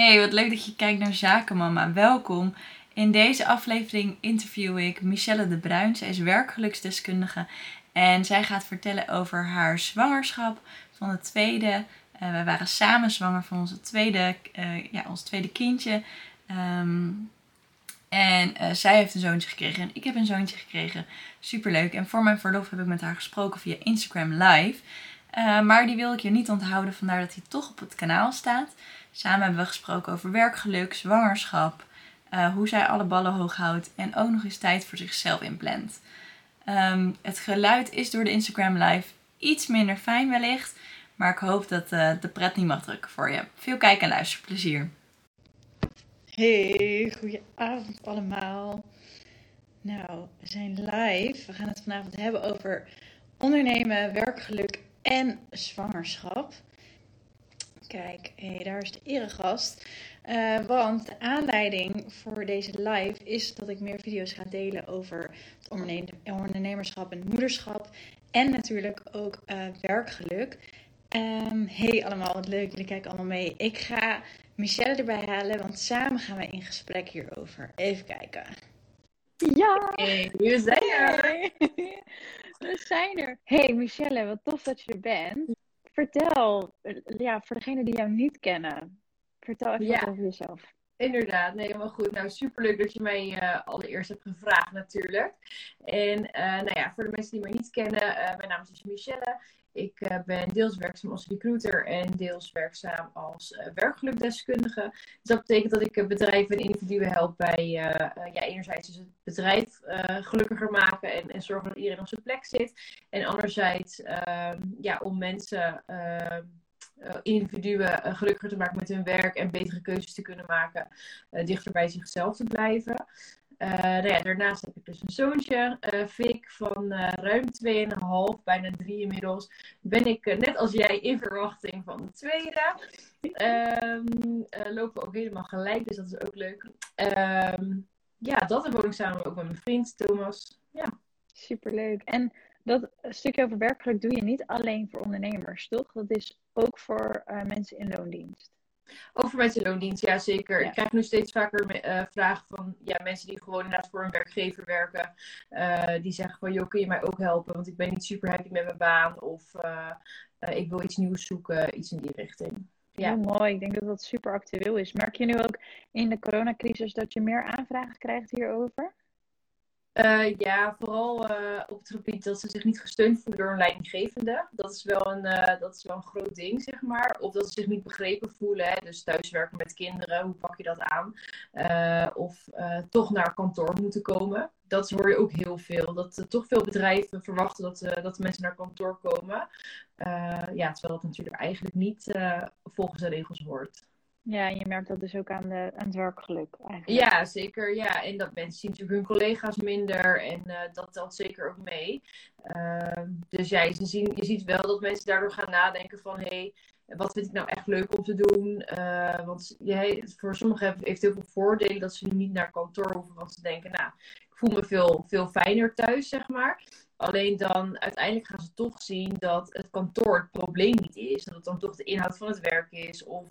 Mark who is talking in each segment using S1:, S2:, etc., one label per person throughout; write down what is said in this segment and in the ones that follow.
S1: Hey, wat leuk dat je kijkt naar Zakenmama. Welkom. In deze aflevering interview ik Michelle de Bruin. Zij is werkgeluksdeskundige en zij gaat vertellen over haar zwangerschap van het tweede. Uh, wij waren samen zwanger van onze tweede, uh, ja, ons tweede kindje. Um, en uh, zij heeft een zoontje gekregen en ik heb een zoontje gekregen. Superleuk. En voor mijn verlof heb ik met haar gesproken via Instagram Live. Maar die wil ik je niet onthouden, vandaar dat hij toch op het kanaal staat. Samen hebben we gesproken over werkgeluk, zwangerschap, uh, hoe zij alle ballen hoog houdt en ook nog eens tijd voor zichzelf inplant. Um, het geluid is door de Instagram Live iets minder fijn wellicht, maar ik hoop dat uh, de pret niet mag drukken voor je. Veel kijk- en luisterplezier. Hey, goeie avond allemaal. Nou, we zijn live. We gaan het vanavond hebben over ondernemen, werkgeluk en zwangerschap. Kijk, hey, daar is de eregast. Uh, want de aanleiding voor deze live is dat ik meer video's ga delen over het ondernemerschap en moederschap. En natuurlijk ook uh, werkgeluk. Um, hey allemaal, wat leuk, jullie kijken allemaal mee. Ik ga Michelle erbij halen, want samen gaan we in gesprek hierover. Even kijken.
S2: Ja!
S1: Hey, we zijn er!
S2: Hey. We zijn er! Hey Michelle, wat tof dat je er bent. Vertel, ja, voor degenen die jou niet kennen, vertel even ja. over jezelf.
S3: Inderdaad, nee, helemaal goed. Nou, superleuk dat je mij uh, allereerst hebt gevraagd natuurlijk. En uh, nou ja, voor de mensen die mij niet kennen, uh, mijn naam is Michelle. Ik uh, ben deels werkzaam als recruiter en deels werkzaam als uh, werkgelukdeskundige. Dus dat betekent dat ik uh, bedrijven en individuen help bij ja, enerzijds dus het bedrijf gelukkiger maken en, en, zorgen dat iedereen op zijn plek zit. En anderzijds ehm, ja, om mensen ehm, individuen gelukkiger te maken met hun werk en betere keuzes te kunnen maken, dichter bij zichzelf te blijven. Uh, nou daarnaast heb ik dus een zoontje, uh, Fik, van uh, ruim 2,5, bijna 3 inmiddels. Ben ik net als jij in verwachting van de tweede. Um, lopen we ook helemaal gelijk, dus dat is ook leuk. Um, ja, dat woon ik samen ook met mijn vriend Thomas. Ja.
S2: Superleuk. En dat stukje over werkgeluk doe je niet alleen voor ondernemers, toch? Dat is ook voor mensen in loondienst.
S3: Over mensen in loondienst, ja zeker. Ja. Ik krijg nu steeds vaker uh, vragen van ja, mensen die gewoon inderdaad voor een werkgever werken. Uh, die zeggen van, joh, kun je mij ook helpen? Want ik ben niet super happy met mijn baan. Of uh, ik wil iets nieuws zoeken, iets in die richting.
S2: Ja. Heel mooi. Ik denk dat dat super actueel is. Merk je nu ook in de coronacrisis dat je meer aanvragen krijgt hierover?
S3: Uh, ja, vooral uh, op het gebied dat ze zich niet gesteund voelen door een leidinggevende. Dat is wel een, uh, dat is wel een groot ding, zeg maar. Of dat ze zich niet begrepen voelen. Hè? Dus thuiswerken met kinderen, hoe pak je dat aan? of toch naar kantoor moeten komen. Dat hoor je ook heel veel. Dat toch veel bedrijven verwachten dat, dat de mensen naar kantoor komen. ja, terwijl dat natuurlijk eigenlijk niet volgens de regels hoort.
S2: Ja, en je merkt dat dus ook aan, de, aan het werkgeluk eigenlijk.
S3: Ja, zeker. Ja, en dat mensen zien natuurlijk hun collega's minder en uh, dat telt zeker ook mee. Uh, dus ja, je, zien, je ziet wel dat mensen daardoor gaan nadenken van... hé, hey, wat vind ik nou echt leuk om te doen? Uh, want voor sommigen heeft heel veel voordelen dat ze nu niet naar kantoor hoeven. Want ze denken, nou, ik voel me veel, veel fijner thuis, zeg maar. Alleen dan uiteindelijk gaan ze toch zien dat het kantoor het probleem niet is. Dat het dan toch de inhoud van het werk is. Of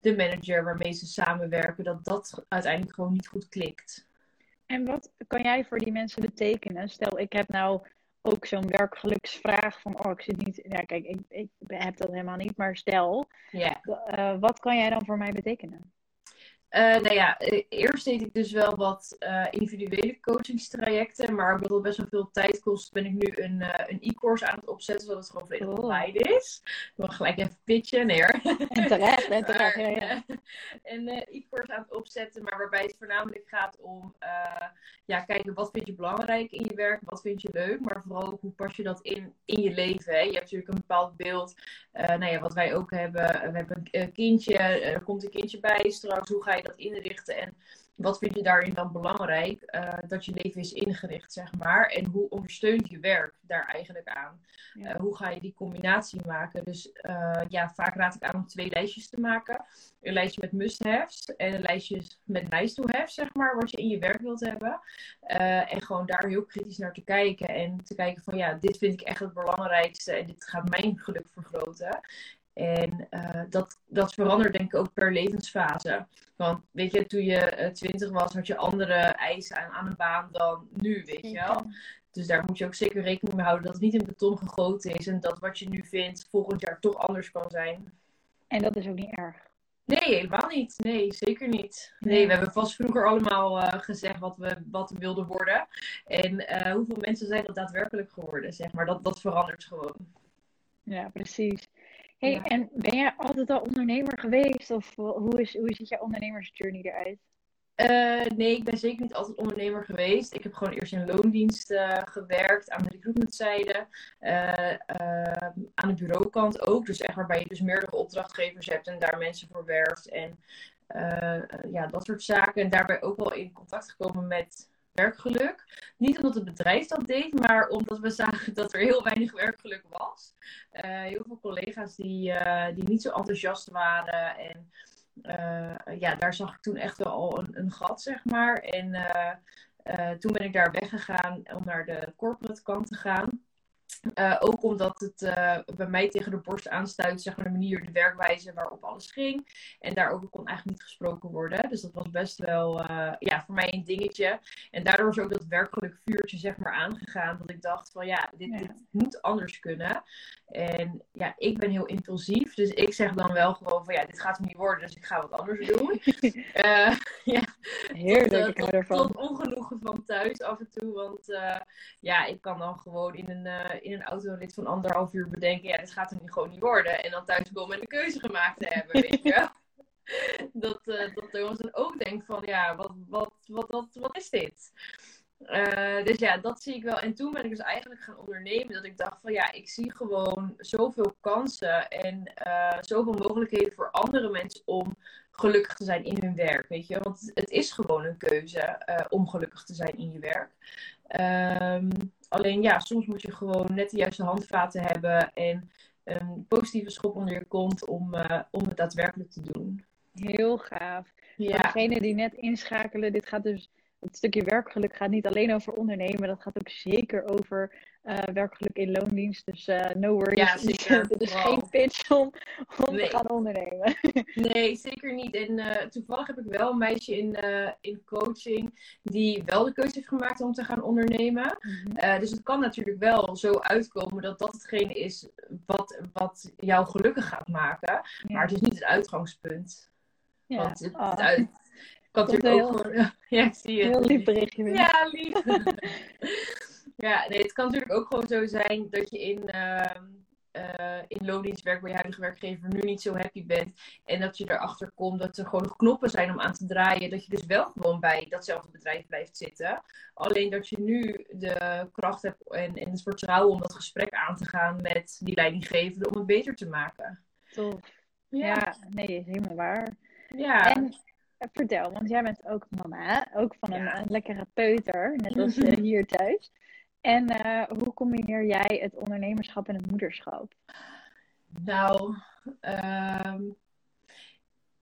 S3: de manager waarmee ze samenwerken. Dat dat uiteindelijk gewoon niet goed klikt.
S2: En wat kan jij voor die mensen betekenen? Stel, ik heb nou ook zo'n werkgeluksvraag van, oh, ik zit niet... Ja, kijk, ik, ik heb dat helemaal niet, maar stel.
S3: Yeah.
S2: Uh, wat kan jij dan voor mij betekenen?
S3: Uh, nou ja, eerst deed ik dus wel wat uh, individuele coachingstrajecten. Maar omdat het best wel veel tijd kost, ben ik nu een, uh, een e-course aan het opzetten. Zodat het gewoon volledig oh. online is. Ik wil gelijk even pitchen. Nee hoor.
S2: En terecht, en terecht. Ja, ja.
S3: Een e-course aan het opzetten. Maar waarbij het voornamelijk gaat om ja, kijken wat vind je belangrijk in je werk. Wat vind je leuk. Maar vooral ook hoe pas je dat in, in je leven. Hè? Je hebt natuurlijk een bepaald beeld. nou ja, wat wij ook hebben. we hebben een kindje. Er komt een kindje bij straks. Hoe ga je dat inrichten en wat vind je daarin dan belangrijk? Uh, dat je leven is ingericht, zeg maar. En hoe ondersteunt je werk daar eigenlijk aan? Ja. Uh, hoe ga je die combinatie maken? Dus uh, ja, vaak raad ik aan om twee lijstjes te maken. Een lijstje met must-haves en een lijstje met nice-to-haves, zeg maar. Wat je in je werk wilt hebben. en gewoon daar heel kritisch naar te kijken. En te kijken van, ja, dit vind ik echt het belangrijkste. En dit gaat mijn geluk vergroten. En dat, dat verandert denk ik ook per levensfase. Want weet je, toen je twintig was, had je andere eisen aan, aan een baan dan nu, weet je wel. Dus daar moet je ook zeker rekening mee houden dat het niet in beton gegoten is. En dat wat je nu vindt volgend jaar toch anders kan zijn.
S2: En dat is ook niet erg.
S3: Nee, helemaal niet. Nee, zeker niet. Nee, we hebben vast vroeger allemaal uh, gezegd wat we, wat we wilden worden. En uh, hoeveel mensen zijn dat daadwerkelijk geworden, zeg maar. Dat, dat verandert gewoon.
S2: Ja, precies. Hey, ja. en ben jij altijd al ondernemer geweest? Of hoe, is, hoe ziet jouw ondernemersjourney eruit?
S3: Uh, nee, ik ben zeker niet altijd ondernemer geweest. Ik heb gewoon eerst in loondienst uh, gewerkt, aan de recruitmentzijde, uh, aan de bureaukant ook. Dus echt waarbij je dus meerdere opdrachtgevers hebt en daar mensen voor werft en ja, dat soort zaken. En daarbij ook wel in contact gekomen met werkgeluk. Niet omdat het bedrijf dat deed, maar omdat we zagen dat er heel weinig werkgeluk was. heel veel collega's die, die niet zo enthousiast waren en... Uh, ja, daar zag ik toen echt wel al een, een gat, zeg maar. En toen ben ik daar weggegaan om naar de corporate kant te gaan. Uh, ook omdat het uh, bij mij tegen de borst aanstuit, zeg maar, de manier, de werkwijze waarop alles ging. En daarover kon eigenlijk niet gesproken worden. Dus dat was best wel, uh, ja, voor mij een dingetje. En daardoor is ook dat werkelijk vuurtje, zeg maar, aangegaan. Dat ik dacht van, ja, dit, ja. dit moet anders kunnen. En ja, ik ben heel impulsief. Dus ik zeg dan wel gewoon van, ja, dit gaat hem niet worden. Dus ik ga wat anders doen. ja,
S2: Heerlijk, ik hou ervan.
S3: Tot ongenoegen van thuis af en toe. Want ja, ik kan dan gewoon in een in een autorit van anderhalf uur bedenken, ja, dit gaat er nu gewoon niet worden. En dan thuis komen en een keuze gemaakt te hebben, weet je Dat, uh, dat Thomas dan ook denkt van, ja, wat, wat, wat, wat, wat is dit? Uh, dus ja, dat zie ik wel. En toen ben ik dus eigenlijk gaan ondernemen. Dat ik dacht van ja, ik zie gewoon zoveel kansen en uh, zoveel mogelijkheden voor andere mensen om gelukkig te zijn in hun werk. Weet je, want het is gewoon een keuze om gelukkig te zijn in je werk. Um, alleen ja, soms moet je gewoon net de juiste handvaten hebben en een positieve schop onder je kont om, om het daadwerkelijk te doen.
S2: Heel gaaf. Ja. Voor degenen die net inschakelen, dit gaat dus het stukje werkgeluk gaat niet alleen over ondernemen, dat gaat ook zeker over uh, werkgeluk in loondienst. Dus uh, no worries.
S3: Ja, zeker.
S2: Dit is wow. geen pitch om, om nee. te gaan ondernemen.
S3: nee, zeker niet. En uh, toevallig heb ik wel een meisje in, in coaching die wel de keuze heeft gemaakt om te gaan ondernemen. Mm-hmm. dus het kan natuurlijk wel zo uitkomen dat dat hetgene is wat, wat jou gelukkig gaat maken. Ja. Maar het is niet het uitgangspunt. Ja. Want het, oh. het uit, kan natuurlijk ook gewoon... Ja, ik zie het.
S2: Heel lief berichtje.
S3: Ja, lief. Ja, nee, het kan natuurlijk ook gewoon zo zijn dat je in, uh, in loondienst werkt bij je huidige werkgever nu niet zo happy bent. En dat je erachter komt dat er gewoon nog knoppen zijn om aan te draaien. Dat je dus wel gewoon bij datzelfde bedrijf blijft zitten. Alleen dat je nu de kracht hebt en, en het vertrouwen om dat gesprek aan te gaan met die leidinggevende om het beter te maken.
S2: Tof. Ja, ja nee, is helemaal waar.
S3: Ja.
S2: En vertel, want jij bent ook mama, ook van een, ja. een lekkere peuter, net als uh, hier thuis. En uh, hoe combineer jij het ondernemerschap en het moederschap?
S3: Nou, um,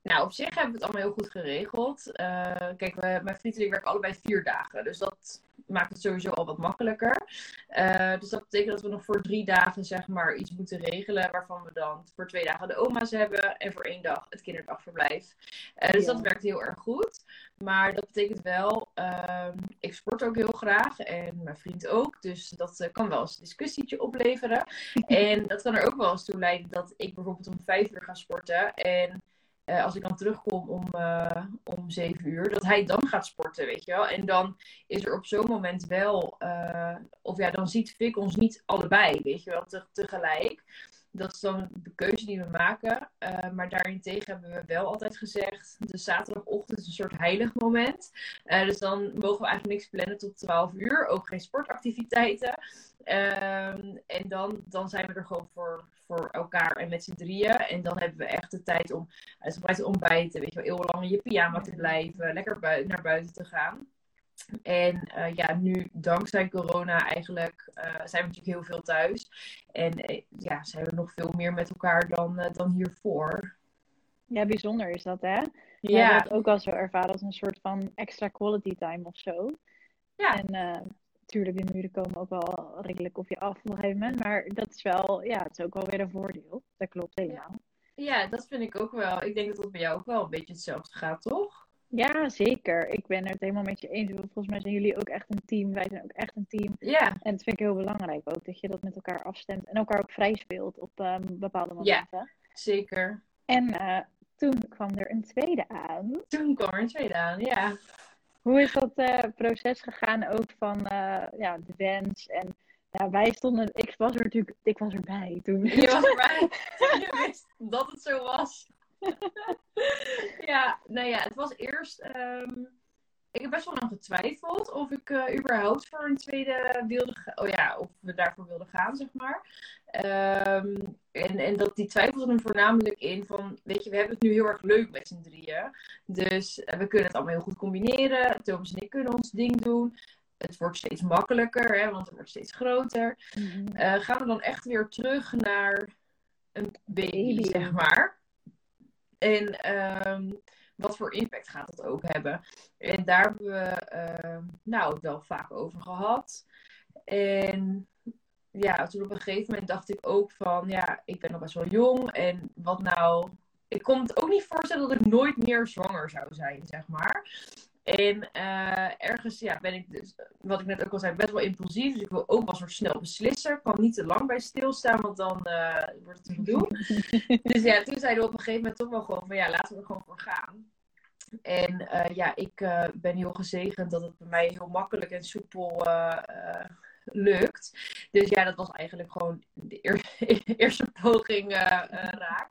S3: nou, op zich hebben we het allemaal heel goed geregeld. Uh, kijk, mijn vriend en ik werken allebei vier dagen. Dus dat maakt het sowieso al wat makkelijker. Uh, dus dat betekent dat we nog voor drie dagen zeg maar iets moeten regelen. Waarvan we dan voor twee dagen de oma's hebben. En voor één dag het kinderdagverblijf. Uh, dus ja. dat werkt heel erg goed. Maar dat betekent wel, uh, ik sport ook heel graag. En mijn vriend ook. Dus dat kan wel eens een discussietje opleveren. en dat kan er ook wel eens toe leiden dat ik bijvoorbeeld om vijf uur ga sporten. En uh, als ik dan terugkom om, uh, om zeven uur, dat hij dan gaat sporten, weet je wel. En dan is er op zo'n moment wel, uh, of ja, dan ziet Fik ons niet allebei, weet je wel, te, tegelijk. Dat is dan de keuze die we maken. maar daarentegen hebben we wel altijd gezegd, de zaterdagochtend is een soort heilig moment. dus dan mogen we eigenlijk niks plannen tot 12 uur, ook geen sportactiviteiten. Um, en dan, dan zijn we er gewoon voor, voor elkaar en met z'n drieën. En dan hebben we echt de tijd om uitgebreid te ontbijten. Weet je wel, eeuwenlang in je pyjama te blijven. Lekker naar buiten te gaan. En uh, ja, nu dankzij corona eigenlijk uh, zijn we natuurlijk heel veel thuis. En uh, ja, zijn we nog veel meer met elkaar dan, dan hiervoor.
S2: Ja, bijzonder is dat hè? Ja. We hebben ook al zo ervaren als een soort van extra quality time of zo.
S3: Ja.
S2: En natuurlijk, de muren komen ook wel redelijk op je af op een gegeven moment. Maar dat is wel, ja, het is ook wel weer een voordeel. Dat klopt helemaal.
S3: Ja, dat vind ik ook wel. Ik denk dat het bij jou ook wel een beetje hetzelfde gaat, toch?
S2: Ja, zeker. Ik ben het helemaal met je eens. Volgens mij zijn jullie ook echt een team. Wij zijn ook echt een team.
S3: Ja.
S2: En dat vind ik heel belangrijk ook, dat je dat met elkaar afstemt en elkaar ook vrij speelt op um, bepaalde momenten.
S3: Ja, zeker.
S2: En uh, toen kwam er een tweede aan.
S3: Toen kwam er een tweede aan, ja.
S2: Hoe is dat uh, proces gegaan ook van uh, ja, de wens en ja, wij stonden, ik was er natuurlijk, ik was erbij toen.
S3: Je was erbij, je wist dat het zo was. ja, nou ja, het was eerst. Um, ik heb best wel lang getwijfeld of ik uh, überhaupt voor een tweede wilde gaan. Oh ja, of we daarvoor wilden gaan, zeg maar. Um, en, en dat die twijfel zat hem voornamelijk in van, weet je, we hebben het nu heel erg leuk met z'n drieën. Dus uh, we kunnen het allemaal heel goed combineren. Thomas en ik kunnen ons ding doen. Het wordt steeds makkelijker, hè, want het wordt steeds groter. Mm -hmm. uh, gaan we dan echt weer terug naar een baby, baby. zeg maar. En um, wat voor impact gaat dat ook hebben? En daar hebben we uh, nou wel vaak over gehad. En ja, toen op een gegeven moment dacht ik ook van, ja, ik ben nog best wel jong. En wat nou, ik kon het ook niet voorstellen dat ik nooit meer zwanger zou zijn, zeg maar. En uh, ergens ja, ben ik dus, wat ik net ook al zei, best wel impulsief. Dus ik wil ook wel soort snel beslissen. Ik kan niet te lang bij stilstaan, want dan uh, wordt het een gedoe. dus ja, toen zeiden we op een gegeven moment toch wel gewoon van ja, laten we er gewoon voor gaan. En uh, ja, ik ben heel gezegend dat het bij mij heel makkelijk en soepel lukt. Dus ja, dat was eigenlijk gewoon de eer eerste poging uh, uh, raak.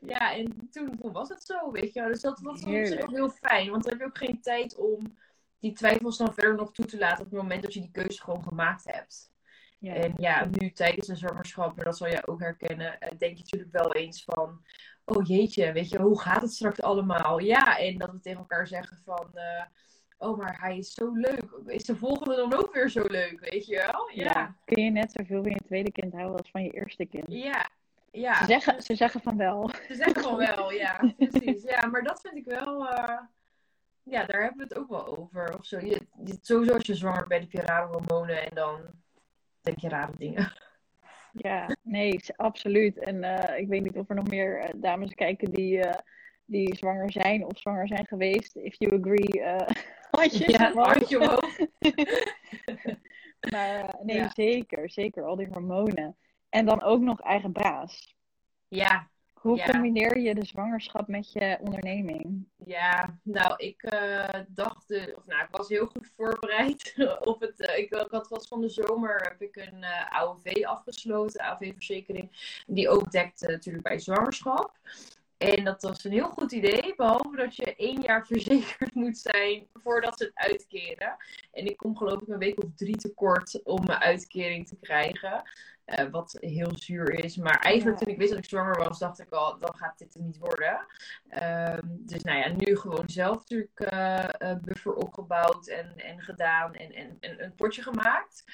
S3: Ja, en toen, toen was het zo, weet je. Dus dat, dat was ook heel fijn. Want dan heb je ook geen tijd om die twijfels dan verder nog toe te laten op het moment dat je die keuze gewoon gemaakt hebt. Ja. En ja, nu tijdens een zwangerschap, maar dat zal jij ook herkennen, denk je natuurlijk wel eens van, oh jeetje, weet je, hoe gaat het straks allemaal? Ja, en dat we tegen elkaar zeggen van, uh, oh, maar hij is zo leuk. Is de volgende dan ook weer zo leuk, weet je wel? Ja. ja.
S2: Kun je net zoveel van je tweede kind houden als van je eerste kind?
S3: Ja. ja.
S2: Ze, zeggen, ze zeggen van wel.
S3: Ze zeggen van wel, ja. Precies. Ja, maar dat vind ik wel... Uh, ja, daar hebben we het ook wel over. Of zo. Je, je, sowieso als je zwanger bent, heb je rare hormonen en dan denk je rare dingen.
S2: Ja, nee, absoluut. En uh, ik weet niet of er nog meer uh, dames kijken die, die zwanger zijn of zwanger zijn geweest. If you agree, handjes
S3: ja, handje omhoog.
S2: maar nee, ja. zeker. Zeker, al die hormonen. En dan ook nog eigen baas.
S3: Ja.
S2: Hoe
S3: ja.
S2: combineer je de zwangerschap met je onderneming?
S3: Ja, nou, ik uh, dacht, uh, of nou, ik was heel goed voorbereid op het. Uh, ik, ik, had was van de zomer heb ik een AOV afgesloten, AOV-verzekering. Die ook dekte natuurlijk bij zwangerschap. En dat was een heel goed idee, behalve dat je één jaar verzekerd moet zijn voordat ze het uitkeren. En ik kom geloof ik een week of drie tekort om mijn uitkering te krijgen. Uh, wat heel zuur is. Maar eigenlijk ja. toen ik wist dat ik zwanger was, dacht ik al, dan gaat dit er niet worden. Um, dus nou ja, nu gewoon zelf natuurlijk uh, uh, buffer opgebouwd en, en gedaan en, en, en een potje gemaakt.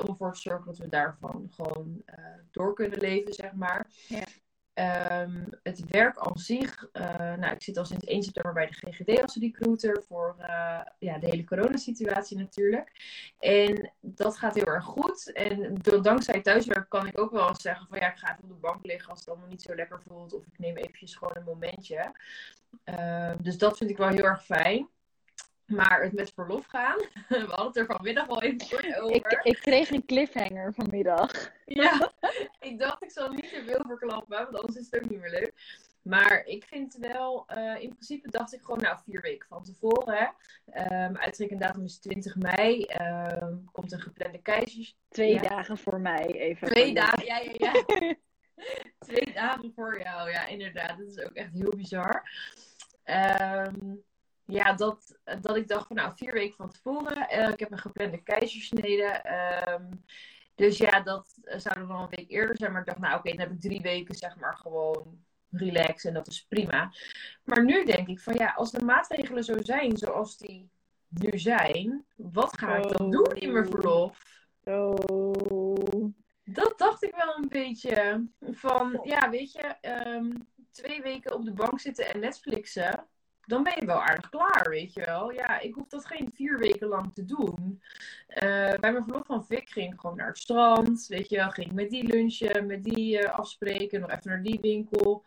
S3: om ervoor te zorgen dat we daarvan gewoon door kunnen leven, zeg maar.
S2: Ja.
S3: Um, het werk aan zich, uh, nou, ik zit al sinds 1 september bij de GGD als recruiter voor uh, ja, de hele coronasituatie natuurlijk. En dat gaat heel erg goed. En dankzij thuiswerk kan ik ook wel eens zeggen van ja, ik ga even op de bank liggen als het allemaal niet zo lekker voelt. Of ik neem eventjes gewoon een momentje. Uh, dus dat vind ik wel heel erg fijn. Maar het met verlof gaan, we hadden het er vanmiddag al even kort over.
S2: Ik, ik kreeg een cliffhanger vanmiddag.
S3: Ja, ik dacht ik zal niet te veel verklappen, want anders is het ook niet meer leuk. Maar ik vind wel, uh, in principe dacht ik gewoon, nou, vier weken van tevoren. Um, datum is 20 mei. Um, komt een geplande keizers.
S2: Twee
S3: ja.
S2: dagen voor mij, even.
S3: Twee dagen, ja, ja, ja. Twee dagen voor jou, ja, inderdaad. Dat is ook echt heel bizar. Um, ja, dat, dat ik dacht van nou, vier weken van tevoren. Uh, ik heb een geplande keizersnede. Um, dus ja, dat zou dan wel een week eerder zijn. Maar ik dacht, nou oké, okay, dan heb ik drie weken zeg maar gewoon relax en dat is prima. Maar nu denk ik van ja, als de maatregelen zo zijn zoals die nu zijn, wat ga ik dan doen in mijn verlof?
S2: Oh.
S3: Dat dacht ik wel een beetje. Van ja, weet je, um, twee weken op de bank zitten en Netflixen dan ben je wel aardig klaar, weet je wel. Ja, ik hoef dat geen vier weken lang te doen. Eh, bij mijn verlof van Vic ging ik gewoon naar het strand, weet je wel. Ging ik met die lunchen, met die uh, afspreken, nog even naar die winkel.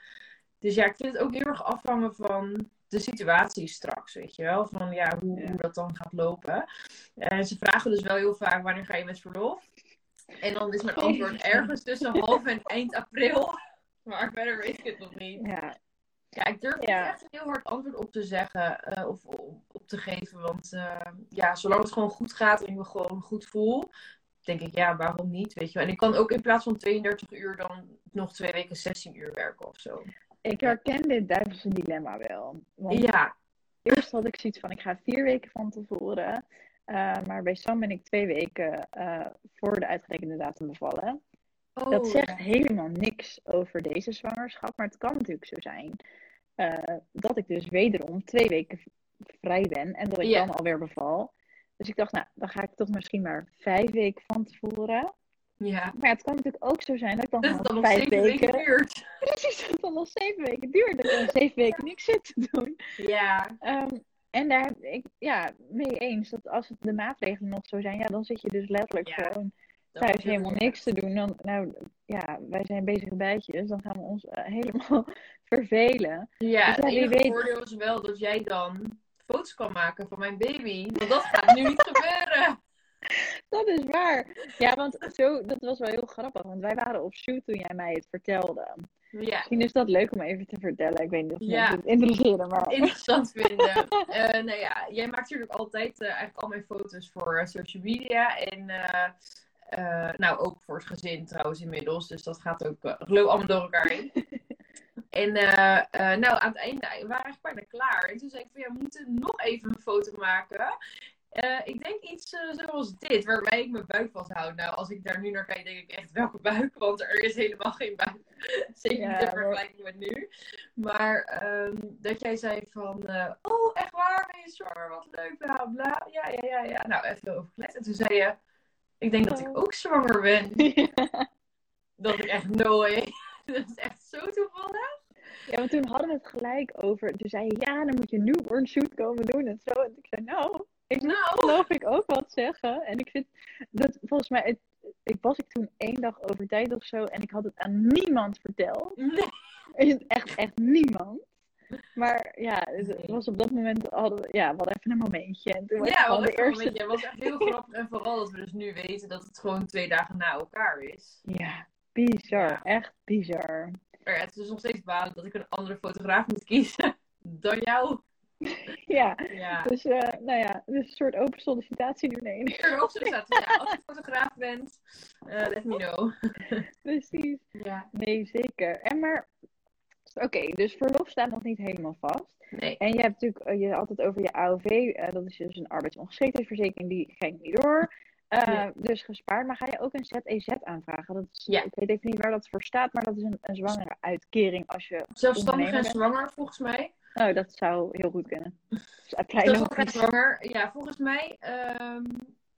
S3: Dus ja, ik vind het ook heel erg afhangen van de situatie straks, weet je wel. Van ja, hoe, hoe dat dan gaat lopen. En ze vragen dus wel heel vaak, wanneer ga je met verlof? En dan is mijn antwoord ergens tussen half en eind april. Maar verder weet ik het nog niet. Ja, ja, ik durf ja. echt een heel hard antwoord op te zeggen uh, of op, te geven. Want uh, ja, zolang het gewoon goed gaat en ik me gewoon goed voel, denk ik ja, waarom niet? Weet je wel. En ik kan ook in plaats van 32 uur dan nog twee weken 16 uur werken of zo.
S2: Ik herken dit duivelse dilemma wel. Want ja. Eerst had ik zoiets van, ik ga vier weken van tevoren. Uh, maar bij Sam ben ik twee weken voor de uitgerekende datum bevallen. Oh, dat zegt helemaal niks over deze zwangerschap, maar het kan natuurlijk zo zijn uh, dat ik dus wederom twee weken vrij ben en dat ik dan alweer beval. Dus ik dacht, nou, dan ga ik toch misschien maar vijf weken van tevoren. Ja. Maar het kan natuurlijk ook zo zijn dat ik dan, dat
S3: dan vijf weken... weken duurt.
S2: Precies, dat het dan nog zeven weken duurt. Dat ik dan zeven weken niks zit te doen.
S3: Ja.
S2: Um, en daar heb ik ja, mee eens dat als het de maatregelen nog zo zijn, ja, dan zit je dus letterlijk gewoon thuis helemaal niks te doen. Dan, nou ja, wij zijn bezige bijtjes, dan gaan we ons uh, helemaal vervelen.
S3: Ja, dus, het enige weet... voordeel is wel dat jij dan foto's kan maken van mijn baby. Want dat gaat nu niet gebeuren.
S2: Dat is waar. Ja, want zo, dat was wel heel grappig. Want wij waren op shoot toen jij mij het vertelde. Ja. Misschien is dat leuk om even te vertellen. Ik weet niet of ja. het interesseren, maar...
S3: Interessant vinden. uh, nou ja, jij maakt natuurlijk altijd uh, eigenlijk al mijn foto's voor uh, social media. En nou, ook voor het gezin trouwens inmiddels. Dus dat gaat ook, geloof allemaal door elkaar heen. En uh, uh, nou, aan het einde we waren eigenlijk bijna klaar. En toen zei ik van ja, we moeten nog even een foto maken. Uh, ik denk iets zoals dit, waarbij ik mijn buik vasthoud. Nou, als ik daar nu naar kijk, denk ik echt welke buik, want er is helemaal geen buik. Zeker niet in vergelijking met nu. Maar um, dat jij zei van, oh echt waar, ben je zwanger, wat leuk, bla bla. Ja, ja, ja, ja. Nou, even overgelet. En toen zei je, ik denk dat ik oh. ook zwanger ben. Dat ik echt nooit. dat is echt zo toevallig.
S2: Ja, want toen hadden we het gelijk over. Toen zei je, ja, dan moet je newborn shoot komen doen en zo. En ik zei, nou, ik nou. geloof ik ook wat zeggen. En ik vind dat volgens mij, het, ik was ik toen één dag over tijd of zo en ik had het aan niemand verteld. Nee. Echt, echt niemand. Maar ja, het was op dat moment hadden we, ja, we hadden even een momentje. En
S3: toen ja, was de eerste... Het was echt heel grappig. En vooral dat we dus nu weten dat het gewoon twee dagen na elkaar is.
S2: Ja, bizar. Echt bizar.
S3: Maar het is nog steeds balen dat ik een andere fotograaf moet kiezen dan jou.
S2: Ja, ja. dus uh, nou ja, dus een soort open sollicitatie nu nee.
S3: Een open sollicitatie, ja. Als je fotograaf bent, uh, let me know.
S2: Precies. Ja. Nee, zeker. En maar, oké, dus verlof staat nog niet helemaal vast.
S3: Nee.
S2: En je hebt natuurlijk uh, je altijd over je AOV, uh, dat is dus een arbeidsongeschiktheidsverzekering, die ging niet door. Uh, Dus gespaard. Maar ga je ook een ZEZ aanvragen? Dat is, ja. Ik weet even niet waar dat voor staat, maar dat is een, een zwangere uitkering als je.
S3: Zelfstandig en zwanger, volgens mij.
S2: Oh, dat zou heel goed kunnen.
S3: Zelfstandig en zwanger. Ja, volgens mij um,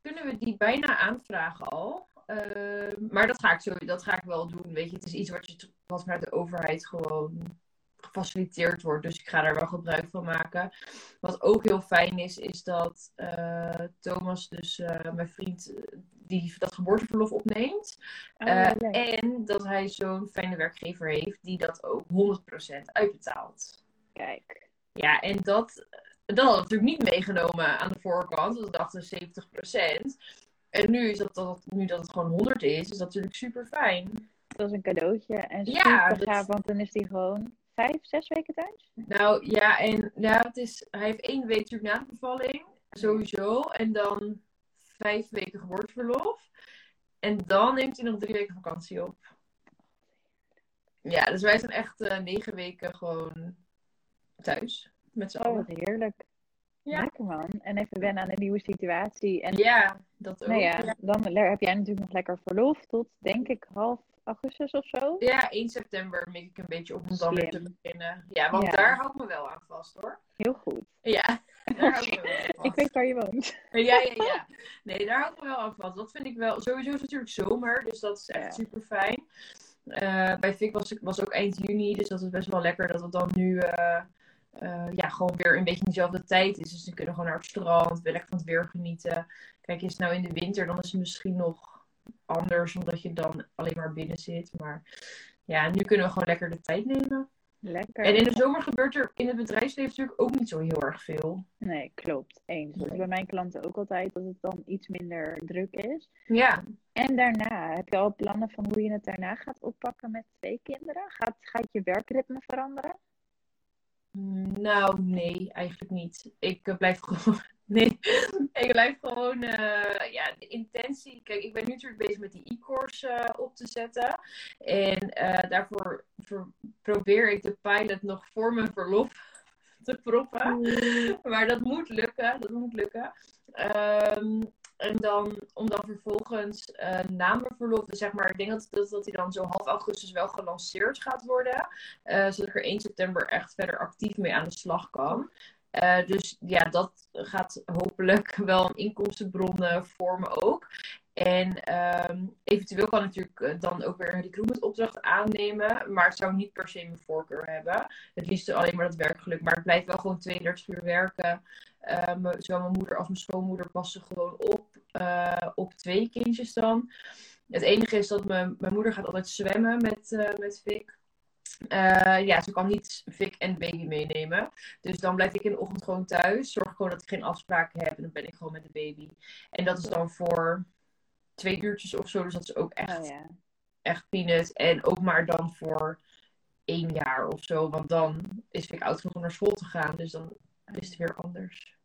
S3: kunnen we die bijna aanvragen al. Uh, maar dat ga, ik zo, dat ga ik wel doen. Weet je, het is iets wat, je, wat vanuit de overheid gewoon gefaciliteerd wordt. Dus ik ga daar wel gebruik van maken. Wat ook heel fijn is, is dat uh, Thomas, dus uh, mijn vriend, die dat geboorteverlof opneemt. Uh, en dat hij zo'n fijne werkgever heeft die dat ook 100% uitbetaalt.
S2: Kijk.
S3: Ja, en dat, dat had ik natuurlijk niet meegenomen aan de voorkant. Dat dachten 70%. En nu, is dat, dat, nu dat het gewoon 100 is, is dat natuurlijk super fijn.
S2: Dat is een cadeautje. En super ja, gaaf, want dan is die gewoon vijf, zes weken thuis?
S3: Nou ja, en ja, het is, hij heeft één week natuurlijk na de bevalling, sowieso. En dan vijf weken geboorteverlof. En dan neemt hij nog drie weken vakantie op. Ja, dus wij zijn echt uh, negen weken gewoon thuis. Met z'n
S2: oh, allen. heerlijk. Ja. Lekker man. En even wennen aan een nieuwe situatie. En,
S3: ja, dat ook.
S2: Nou ja, dan heb jij natuurlijk nog lekker verlof tot, denk ik, half augustus of zo?
S3: Ja, 1 september mik ik een beetje op om dan weer te beginnen. Ja, want daar hou ik me wel aan vast hoor.
S2: Heel goed.
S3: Ja, daar hou ik me wel aan vast.
S2: ik weet waar je woont.
S3: Ja, ja, ja. Nee, daar hou ik me wel aan vast. Dat vind ik wel. Sowieso is het natuurlijk zomer, dus dat is echt super fijn. Uh, bij Fik was, was ook eind juni, dus dat is best wel lekker dat het dan nu uh, ja, gewoon weer een beetje in dezelfde tijd is. Dus ze kunnen gewoon naar het strand, weer lekker van het weer genieten. Kijk, is het nou in de winter, dan is het misschien nog anders, omdat je dan alleen maar binnen zit. Maar ja, nu kunnen we gewoon lekker de tijd nemen.
S2: Lekker.
S3: En in de zomer gebeurt er in het bedrijfsleven natuurlijk ook niet zo heel erg veel.
S2: Nee, klopt. Eens. Dat is bij mijn klanten ook altijd dat het dan iets minder druk is.
S3: Ja.
S2: En daarna, heb je al plannen van hoe je het daarna gaat oppakken met twee kinderen? Gaat, gaat je werkritme veranderen?
S3: Nou, nee, eigenlijk niet. Ik uh, blijf gewoon. Nee, ik blijf gewoon. Uh, ja, de intentie. Kijk, ik ben nu natuurlijk bezig met die e-course uh, op te zetten. En daarvoor probeer ik de pilot nog voor mijn verlof te proppen. Maar dat moet lukken. Dat moet lukken. Um, en dan, om dan vervolgens uh, na mijn verlof, dus zeg maar, ik denk dat, dat, dat hij dan zo half augustus wel gelanceerd gaat worden. Uh, zodat ik er 1 september echt verder actief mee aan de slag kan. Uh, dus ja, dat gaat hopelijk wel een inkomstenbron vormen ook. En ehm, eventueel kan ik natuurlijk dan ook weer een recruitment opdracht aannemen. Maar het zou niet per se mijn voorkeur hebben. Het liefst alleen maar dat werkgeluk. Maar ik blijf wel gewoon 32 uur werken. Uh, zowel mijn moeder als mijn schoonmoeder passen gewoon op. Uh, op twee kindjes dan. Het enige is dat mijn, mijn moeder gaat altijd zwemmen met, uh, met Vic. Ja, ze kan niet Vic en baby meenemen. Dus dan blijf ik in de ochtend gewoon thuis. Zorg gewoon dat ik geen afspraken heb. En dan ben ik gewoon met de baby. En dat is dan voor twee uurtjes of zo. Dus dat is ook echt, oh, ja. echt peanuts. En ook maar dan voor één jaar of zo. Want dan is Vic oud genoeg om naar school te gaan. Dus dan is het weer anders.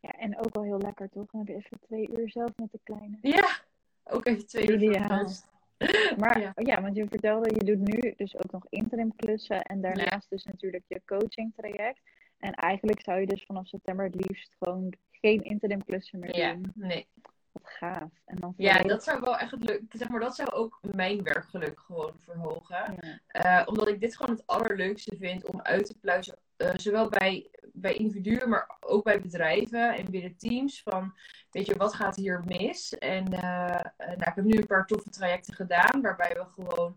S2: Ja, en ook al heel lekker toch? Dan heb je even twee uur zelf met de kleine.
S3: Ja, ook even twee uur. Ideaal.
S2: Maar ja. ja. want je vertelde, je doet nu dus ook nog interim klussen en daarnaast dus natuurlijk je coaching traject. En eigenlijk zou je dus vanaf september het liefst gewoon geen interim klussen meer
S3: ja,
S2: doen.
S3: Nee.
S2: Wat gaaf. En dan
S3: ja, dat zou wel echt het leuk. Zeg maar, dat zou ook mijn werkgeluk gewoon verhogen. Uh, omdat ik dit gewoon het allerleukste vind om uit te pluizen. Uh, zowel bij bij individuen, maar ook bij bedrijven en binnen teams. Van, weet je, wat gaat hier mis? En uh, nou, ik heb nu een paar toffe trajecten gedaan, waarbij we gewoon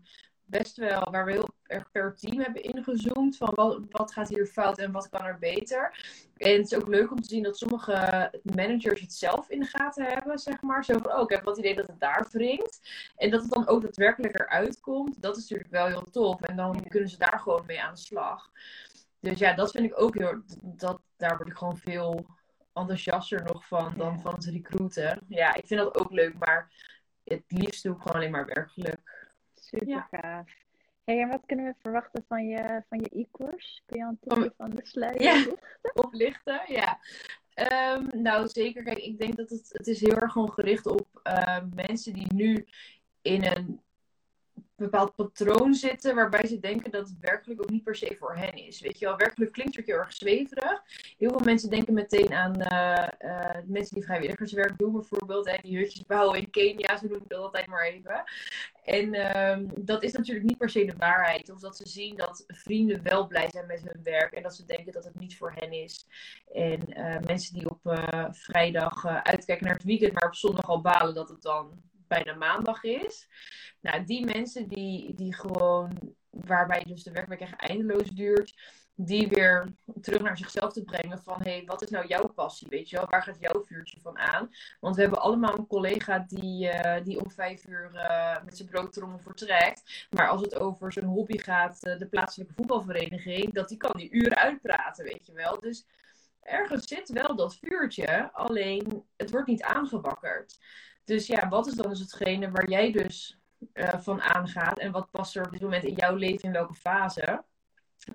S3: best wel, waar we heel erg per team hebben ingezoomd. Van wat, wat gaat hier fout en wat kan er beter. En het is ook leuk om te zien dat sommige managers het zelf in de gaten hebben, zeg maar. Zo van, oh, ik heb wat idee dat het daar wringt. En dat het dan ook daadwerkelijk eruit komt. Dat is natuurlijk wel heel tof. En dan kunnen ze daar gewoon mee aan de slag. Dus ja, dat vind ik ook heel. Dat, daar word ik gewoon veel enthousiaster nog van dan van het recruiten. Ja, ik vind dat ook leuk, maar het liefst doe ik gewoon alleen maar werkgeluk.
S2: Super gaaf. Hey, en wat kunnen we verwachten van je, van je e-course? Kun je een tipje van de sluier
S3: ja, oplichten? Ja. Um, nou, zeker. Kijk, ik denk dat het, het is heel erg gewoon gericht op uh, mensen die nu in een bepaald patroon zitten waarbij ze denken dat het werkelijk ook niet per se voor hen is. Weet je wel, werkelijk klinkt ook heel erg zweverig. Heel veel mensen denken meteen aan uh, uh, mensen die vrijwilligerswerk doen bijvoorbeeld. En die hutjes bouwen in Kenia, zo noem ik dat altijd maar even. En uh, dat is natuurlijk niet per se de waarheid. Of dat ze zien dat vrienden wel blij zijn met hun werk en dat ze denken dat het niet voor hen is. En mensen die op vrijdag uitkijken naar het weekend, maar op zondag al balen dat het dan bijna maandag is. Nou, die mensen die, die gewoon, waarbij dus de werkweek echt eindeloos duurt, die weer terug naar zichzelf te brengen van, hé, hey, wat is nou jouw passie, weet je wel? Waar gaat jouw vuurtje van aan? Want we hebben allemaal een collega die, uh, die om vijf uur uh, met zijn broodtrommel vertrekt. Maar als het over zijn hobby gaat, uh, de plaatselijke voetbalvereniging, dat die kan die uren uitpraten, weet je wel? Dus ergens zit wel dat vuurtje, alleen het wordt niet aangewakkerd. Dus ja, wat is dan dus hetgene waar jij dus uh, van aangaat en wat past er op dit moment in jouw leven in welke fase?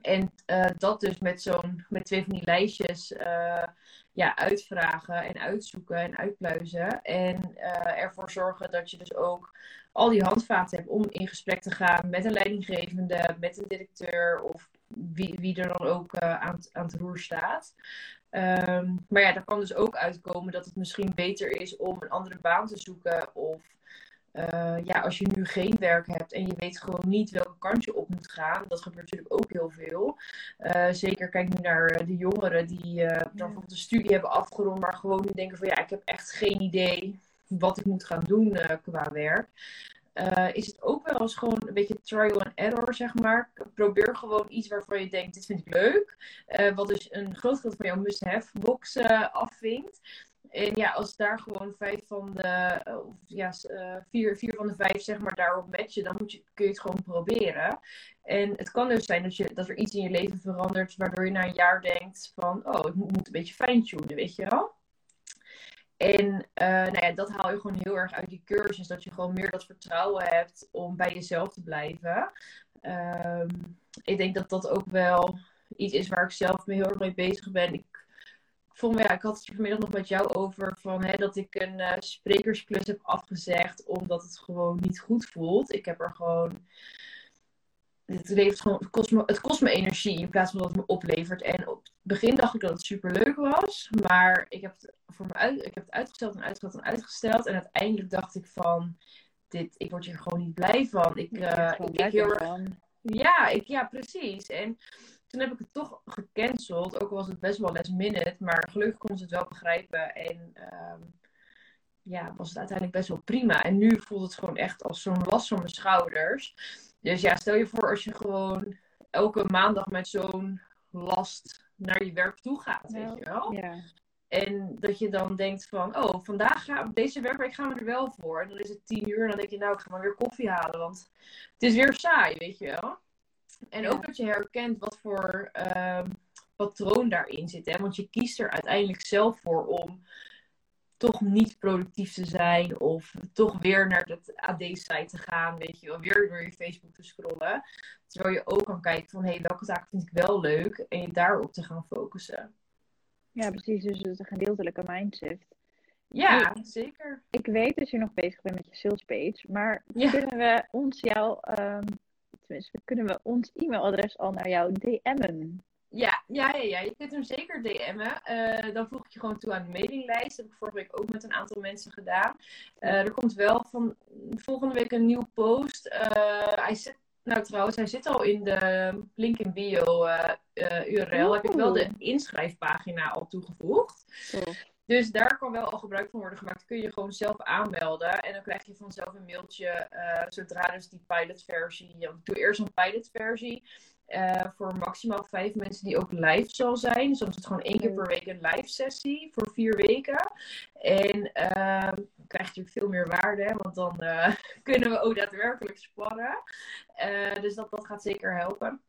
S3: En uh, dat dus met zo'n, met twee van die lijstjes uh, ja, uitvragen en uitzoeken en uitpluizen. En ervoor zorgen dat je dus ook al die handvaten hebt om in gesprek te gaan met een leidinggevende, met een directeur of wie, wie er dan ook aan, aan het roer staat. Um, maar ja, daar kan dus ook uitkomen dat het misschien beter is om een andere baan te zoeken. Of uh, ja, als je nu geen werk hebt en je weet gewoon niet welke kant je op moet gaan. Dat gebeurt natuurlijk ook heel veel. Uh, zeker kijk nu naar de jongeren die uh, dan bijvoorbeeld een studie hebben afgerond. Maar gewoon nu denken van ja, ik heb echt geen idee wat ik moet gaan doen qua werk. Eh, is het ook wel eens gewoon een beetje trial and error, zeg maar. Probeer gewoon iets waarvan je denkt, dit vind ik leuk. Uh, wat dus een groot deel van jouw must-have box uh, afvinkt. En ja, als daar gewoon vijf van de, of ja, vier, vier van de vijf zeg maar daarop matchen, dan moet je, kun je het gewoon proberen. En het kan dus zijn dat, je, dat er iets in je leven verandert, waardoor je na een jaar denkt van, oh, ik moet, moet een beetje fine-tunen, weet je wel. En uh, nou ja, dat haal je gewoon heel erg uit die cursus. Dat je gewoon meer dat vertrouwen hebt om bij jezelf te blijven. Um, ik denk dat dat ook wel iets is waar ik zelf me heel erg mee bezig ben. Ik, me, ja, ik had het vanmiddag nog met jou over van, hè, dat ik een uh, sprekersklus heb afgezegd omdat het gewoon niet goed voelt. Ik heb er gewoon het, levert gewoon, het, kost me, het kost me energie in plaats van dat het me oplevert. En op begin dacht ik dat het super leuk was. Maar ik heb, het voor me uit, ik heb het uitgesteld en uitgesteld en uitgesteld. En uiteindelijk dacht ik van, dit, ik word hier gewoon niet blij van. Ik, uh, ik, ik heel erg, ja, ik, ja, precies. En toen heb ik het toch gecanceld. Ook was het best wel last minute. Maar gelukkig kon ze het wel begrijpen. En um, ja, was het uiteindelijk best wel prima. En nu voelt het gewoon echt als zo'n last van mijn schouders. Dus ja, stel je voor als je gewoon elke maandag met zo'n last naar je werk toe gaat, weet je wel. Ja. En dat je dan denkt van, oh, vandaag gaan deze werkweek gaan we er wel voor. En dan is het tien uur en dan denk je, nou, ik ga maar weer koffie halen, want het is weer saai, weet je wel. En ook dat je herkent wat voor uh, patroon daarin zit. Hè? Want je kiest er uiteindelijk zelf voor om toch niet productief te zijn of toch weer naar het AD-site te gaan, weet je wel, weer door je Facebook te scrollen. Terwijl je ook kan kijken van, hé, hey, welke taak vind ik wel leuk en je daarop te gaan focussen.
S2: Ja, precies. Dus het is een gedeeltelijke mindset.
S3: Ja, zeker.
S2: Ik weet dat je nog bezig bent met je sales page, maar kunnen we ons jouw, um, tenminste, kunnen we ons e-mailadres al naar jou DM'en?
S3: Ja, ja, ja, ja, je kunt hem zeker DM'en. Uh, dan voeg ik je gewoon toe aan de mailinglijst. Dat heb ik vorige week ook met een aantal mensen gedaan. Uh, er komt wel van volgende week een nieuw post. Uh, hij zit, nou trouwens, hij zit al in de link in bio URL. Heb ik wel de inschrijfpagina al toegevoegd. Dus daar kan wel al gebruik van worden gemaakt. Kun je gewoon zelf aanmelden. En dan krijg je vanzelf een mailtje. zodra dus die pilotversie. Ik doe eerst een pilotversie. Uh, voor maximaal vijf mensen die ook live zal zijn. Dus dan is het gewoon één keer per week een live sessie voor vier weken. En uh, dan krijg je natuurlijk veel meer waarde, want dan uh, kunnen we ook daadwerkelijk sparren. Uh, dus dat, dat gaat zeker helpen.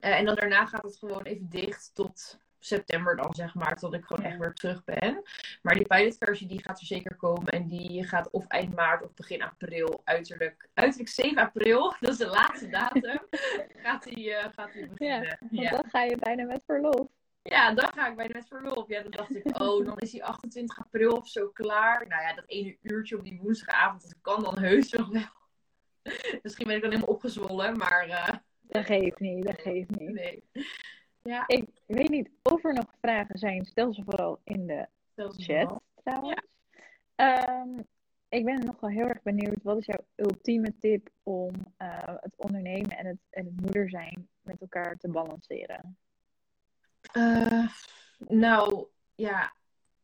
S3: en dan daarna gaat het gewoon even dicht tot september dan, zeg maar, tot ik gewoon echt weer terug ben. Maar die pilotversie die gaat er zeker komen. En die gaat of eind maart of begin april, uiterlijk, uiterlijk 7 april, dat is de laatste datum, gaat die, uh, gaat die beginnen.
S2: Ja, dan ga je bijna met verlof.
S3: Ja, dan ga ik bijna met verlof. Ja, dan dacht ik, oh, dan is die 28 april of zo klaar. Nou ja, dat ene uurtje op die woensdagavond, dat kan dan heus nog wel. Misschien ben ik dan helemaal opgezwollen, maar... Uh...
S2: Dat geeft niet, dat geeft niet.
S3: Nee.
S2: Ja. Ik weet niet of er nog vragen zijn. Stel ze vooral in de chat trouwens. Ehm, ik ben nogal heel erg benieuwd. Wat is jouw ultieme tip om uh, het ondernemen en het, en het moeder zijn met elkaar te balanceren?
S3: Uh, nou, ja,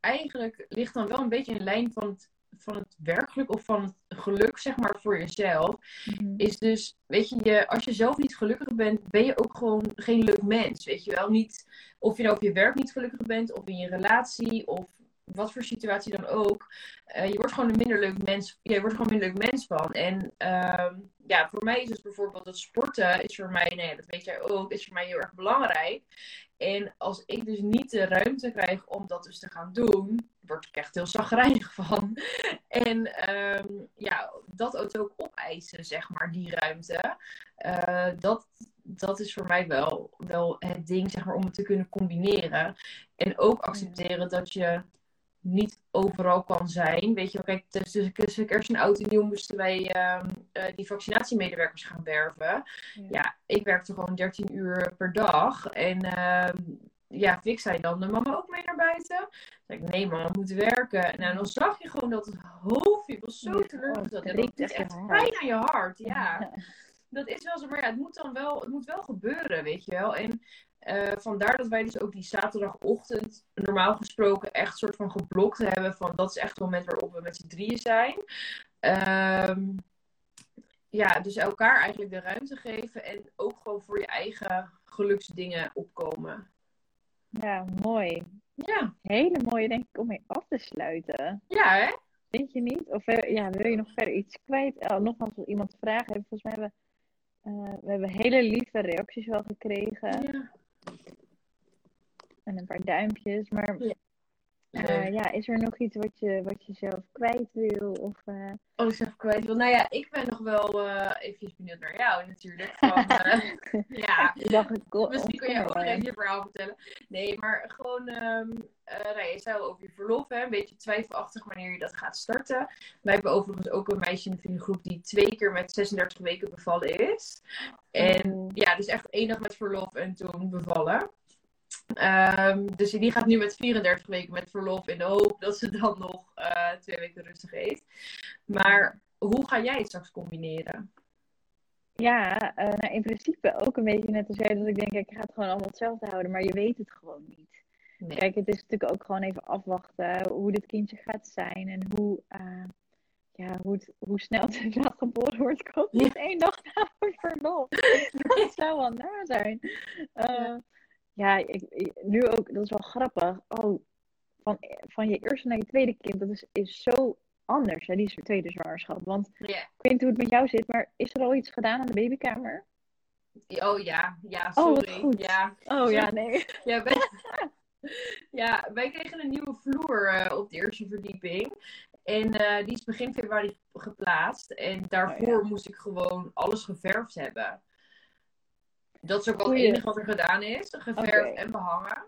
S3: eigenlijk ligt dan wel een beetje in lijn van het van het werkelijk of van het geluk, zeg maar, voor jezelf. Mhm. Is dus, weet je, je, als je zelf niet gelukkig bent, ben je ook gewoon geen leuk mens. Weet je wel, niet of je nou op je werk niet gelukkig bent, of in je relatie, of wat voor situatie dan ook. Uh, je wordt gewoon een minder leuk mens. Je wordt gewoon een minder leuk mens van. En uh, ja, voor mij is het bijvoorbeeld dat sporten is voor mij, nee, dat weet jij ook, is voor mij heel erg belangrijk. En als ik dus niet de ruimte krijg om dat dus te gaan doen, word ik echt heel zagrijnig van. En um, ja, dat ook opeisen, zeg maar, die ruimte. Uh, dat, dat is voor mij wel, wel het ding, zeg maar, om het te kunnen combineren. En ook accepteren dat je niet overal kan zijn. Weet je, kijk, tussen, kerst en oud en nieuw moesten wij uh, uh, die vaccinatiemedewerkers gaan werven. Ja. ik werkte gewoon 13 uur per dag. En uh, ja, Vic zei dan, de mama ook mee naar buiten? Zei ik, nee mama, we moeten werken. Nou, dan zag je gewoon dat het hoofdje was zo teleurgesteld. Oh, dat is echt pijn aan je hart, ja. Dat is wel zo, maar ja, het moet dan wel, het moet wel gebeuren, weet je wel. En uh, vandaar dat wij dus ook die zaterdagochtend normaal gesproken echt soort van geblokt hebben. Van dat is echt het moment waarop we met z'n drieën zijn. Um, ja, dus elkaar eigenlijk de ruimte geven en ook gewoon voor je eigen geluksdingen opkomen.
S2: Ja, mooi.
S3: Ja.
S2: Hele mooie, denk ik, om mee af te sluiten.
S3: Ja, hè?
S2: Vind je niet? Of eh, ja, wil je nog verder iets kwijt? Oh, nogmaals, als iemand vragen heeft, volgens mij hebben uh, we hebben hele lieve reacties wel gekregen.
S3: Ja.
S2: En een paar duimpjes. Maar ja. Uh, ja, is er nog iets wat je, wat je zelf kwijt wil? Of, uh...
S3: Oh, zelf kwijt wil. Nou ja, ik ben nog wel uh, even benieuwd naar jou natuurlijk. Van, ja, misschien kun je ook nog even je verhaal vertellen. Nee, maar gewoon, um, nou, je zei over je verlof, hè, een beetje twijfelachtig wanneer je dat gaat starten. Wij hebben overigens ook een meisje in de vriendengroep die twee keer met 36 weken bevallen is. En
S2: Oh.
S3: ja, dus echt één dag met verlof en toen bevallen. Um, dus die gaat nu met 34 weken met verlof in de hoop dat ze dan nog uh, twee weken rustig heeft. Maar hoe ga jij het straks combineren?
S2: Ja, uh, nou in principe ook een beetje net als jij. Dat ik denk, ik ga het gewoon allemaal hetzelfde houden. Maar je weet het gewoon niet.
S3: Nee.
S2: Kijk, het is natuurlijk ook gewoon even afwachten hoe dit kindje gaat zijn. En hoe, uh, ja, hoe, het, hoe snel het inderdaad geboren wordt. Ik hoop niet één dag na verlof. Dat zou wel naar zijn. Ja ja, ik, nu ook, dat is wel grappig. Oh, van, van je eerste naar je tweede kind, dat is, is zo anders, hè, die tweede zwangerschap. Want
S3: yeah.
S2: ik weet niet hoe het met jou zit, maar is er al iets gedaan aan de babykamer?
S3: Oh ja, ja, sorry.
S2: Oh, goed.
S3: Ja.
S2: Oh ja, nee.
S3: Ja, wij, ja, wij kregen een nieuwe vloer uh, op de eerste verdieping. En uh, die is begin februari geplaatst. En daarvoor
S2: oh, ja.
S3: moest ik gewoon alles geverfd hebben. Dat is ook wel het enige wat er gedaan is. Geverfd en behangen.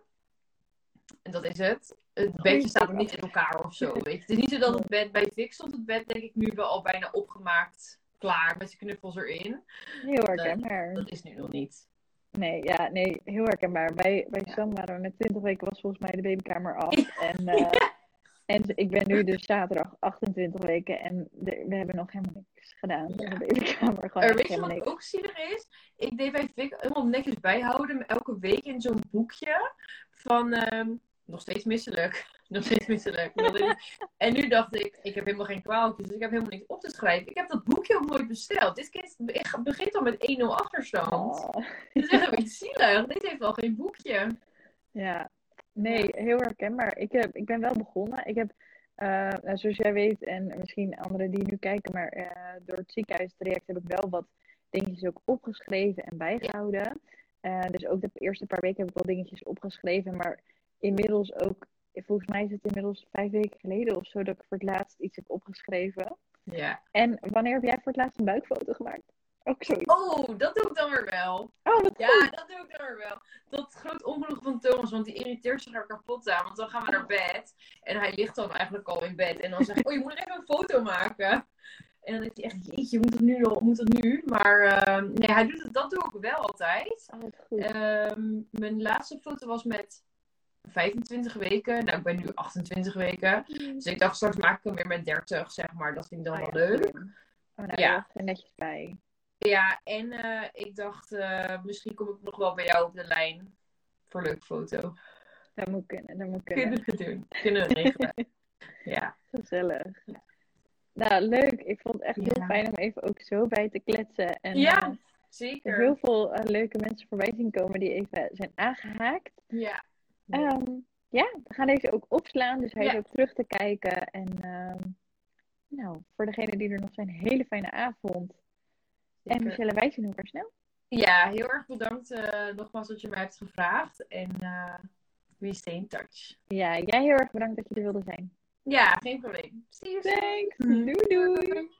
S3: En dat is het. Het bedje staat ook niet in elkaar of zo. Weet je. Het is niet zo dat het bed bij Vic stond. Het bed denk ik nu wel al bijna opgemaakt. Klaar met de knuffels erin.
S2: Heel herkenbaar.
S3: Dat is nu nog niet.
S2: Nee, ja, nee, heel herkenbaar. Bij, bij Sam waren we met 20 weken was volgens mij de babykamer af. En, uh, en ik ben nu dus zaterdag 28 weken en de, we hebben nog helemaal niks gedaan in de babykamer. Gewoon
S3: er weet je wat
S2: niks.
S3: ook zielig is? Ik deed bij Vic helemaal netjes bijhouden. Elke week in zo'n boekje. Van um, nog steeds misselijk. Nog steeds misselijk. en nu dacht ik, ik heb helemaal geen kwaaltjes. Dus ik heb helemaal niks op te schrijven. Ik heb dat boekje ook nooit besteld. Dit kind begint al met 1-0 achterstand.
S2: Oh.
S3: Dat is echt een beetje zielig. Dit heeft al geen boekje.
S2: Ja, nee, heel herkenbaar. Ik, heb, ik ben wel begonnen. Ik heb, uh, nou, zoals jij weet, en misschien anderen die nu kijken, maar uh, door het ziekenhuistraject heb ik wel wat dingetjes ook opgeschreven en bijgehouden. Uh, dus ook de eerste paar weken heb ik wel dingetjes opgeschreven, maar inmiddels ook, volgens mij is het inmiddels vijf weken geleden of zo dat ik voor het laatst iets heb opgeschreven.
S3: Ja.
S2: En wanneer heb jij voor het laatst een buikfoto gemaakt? Ook zoiets.
S3: Oh, dat doe ik dan weer wel.
S2: Oh, wat
S3: Ja,
S2: goed.
S3: dat doe ik dan weer wel. Dat groot ongeluk van Thomas, want die irriteert zich er kapot aan. Want dan gaan we naar bed. En hij ligt dan eigenlijk al in bed. En dan zeg ik, oh, je moet er even een foto maken. En dan is hij echt, jeetje, moet het nu nog, moet het nu? Maar uh, nee, hij doet het, dat doe ik wel altijd.
S2: Oh, goed.
S3: Uh, mijn laatste foto was met 25 weken. Nou, ik ben nu 28 weken. Dus ik dacht, straks maak ik hem weer met 30, zeg maar. Dat vind ik dan
S2: Oh,
S3: wel
S2: ja,
S3: leuk.
S2: Oh, nou,
S3: Ja.
S2: ja. er netjes bij.
S3: Ja, en uh, ik dacht, uh, misschien kom ik nog wel bij jou op de lijn voor een leuke foto.
S2: Dat moet kunnen, dat moet kunnen.
S3: Kunnen we doen. Kunnen we regelen. ja.
S2: Gezellig. Nou, leuk. Ik vond het echt heel
S3: Ja.
S2: fijn om even ook zo bij te kletsen. En
S3: Ja,
S2: eh, er
S3: zeker.
S2: heel veel eh, leuke mensen voorbij zien komen die even zijn aangehaakt.
S3: Ja.
S2: Ehm, ja, we gaan deze ook opslaan, dus hij is
S3: Ja.
S2: ook terug te kijken. En ehm, nou, voor degenen die er nog zijn, hele fijne avond. En
S3: Zeker.
S2: Michelle, wij zien elkaar snel.
S3: Ja, heel erg bedankt uh, nogmaals dat je mij hebt gevraagd. En uh, we stay in touch.
S2: Ja, jij heel erg bedankt dat je er wilde zijn.
S3: Ja, geen probleem. See you.
S2: Thanks. Doei doei.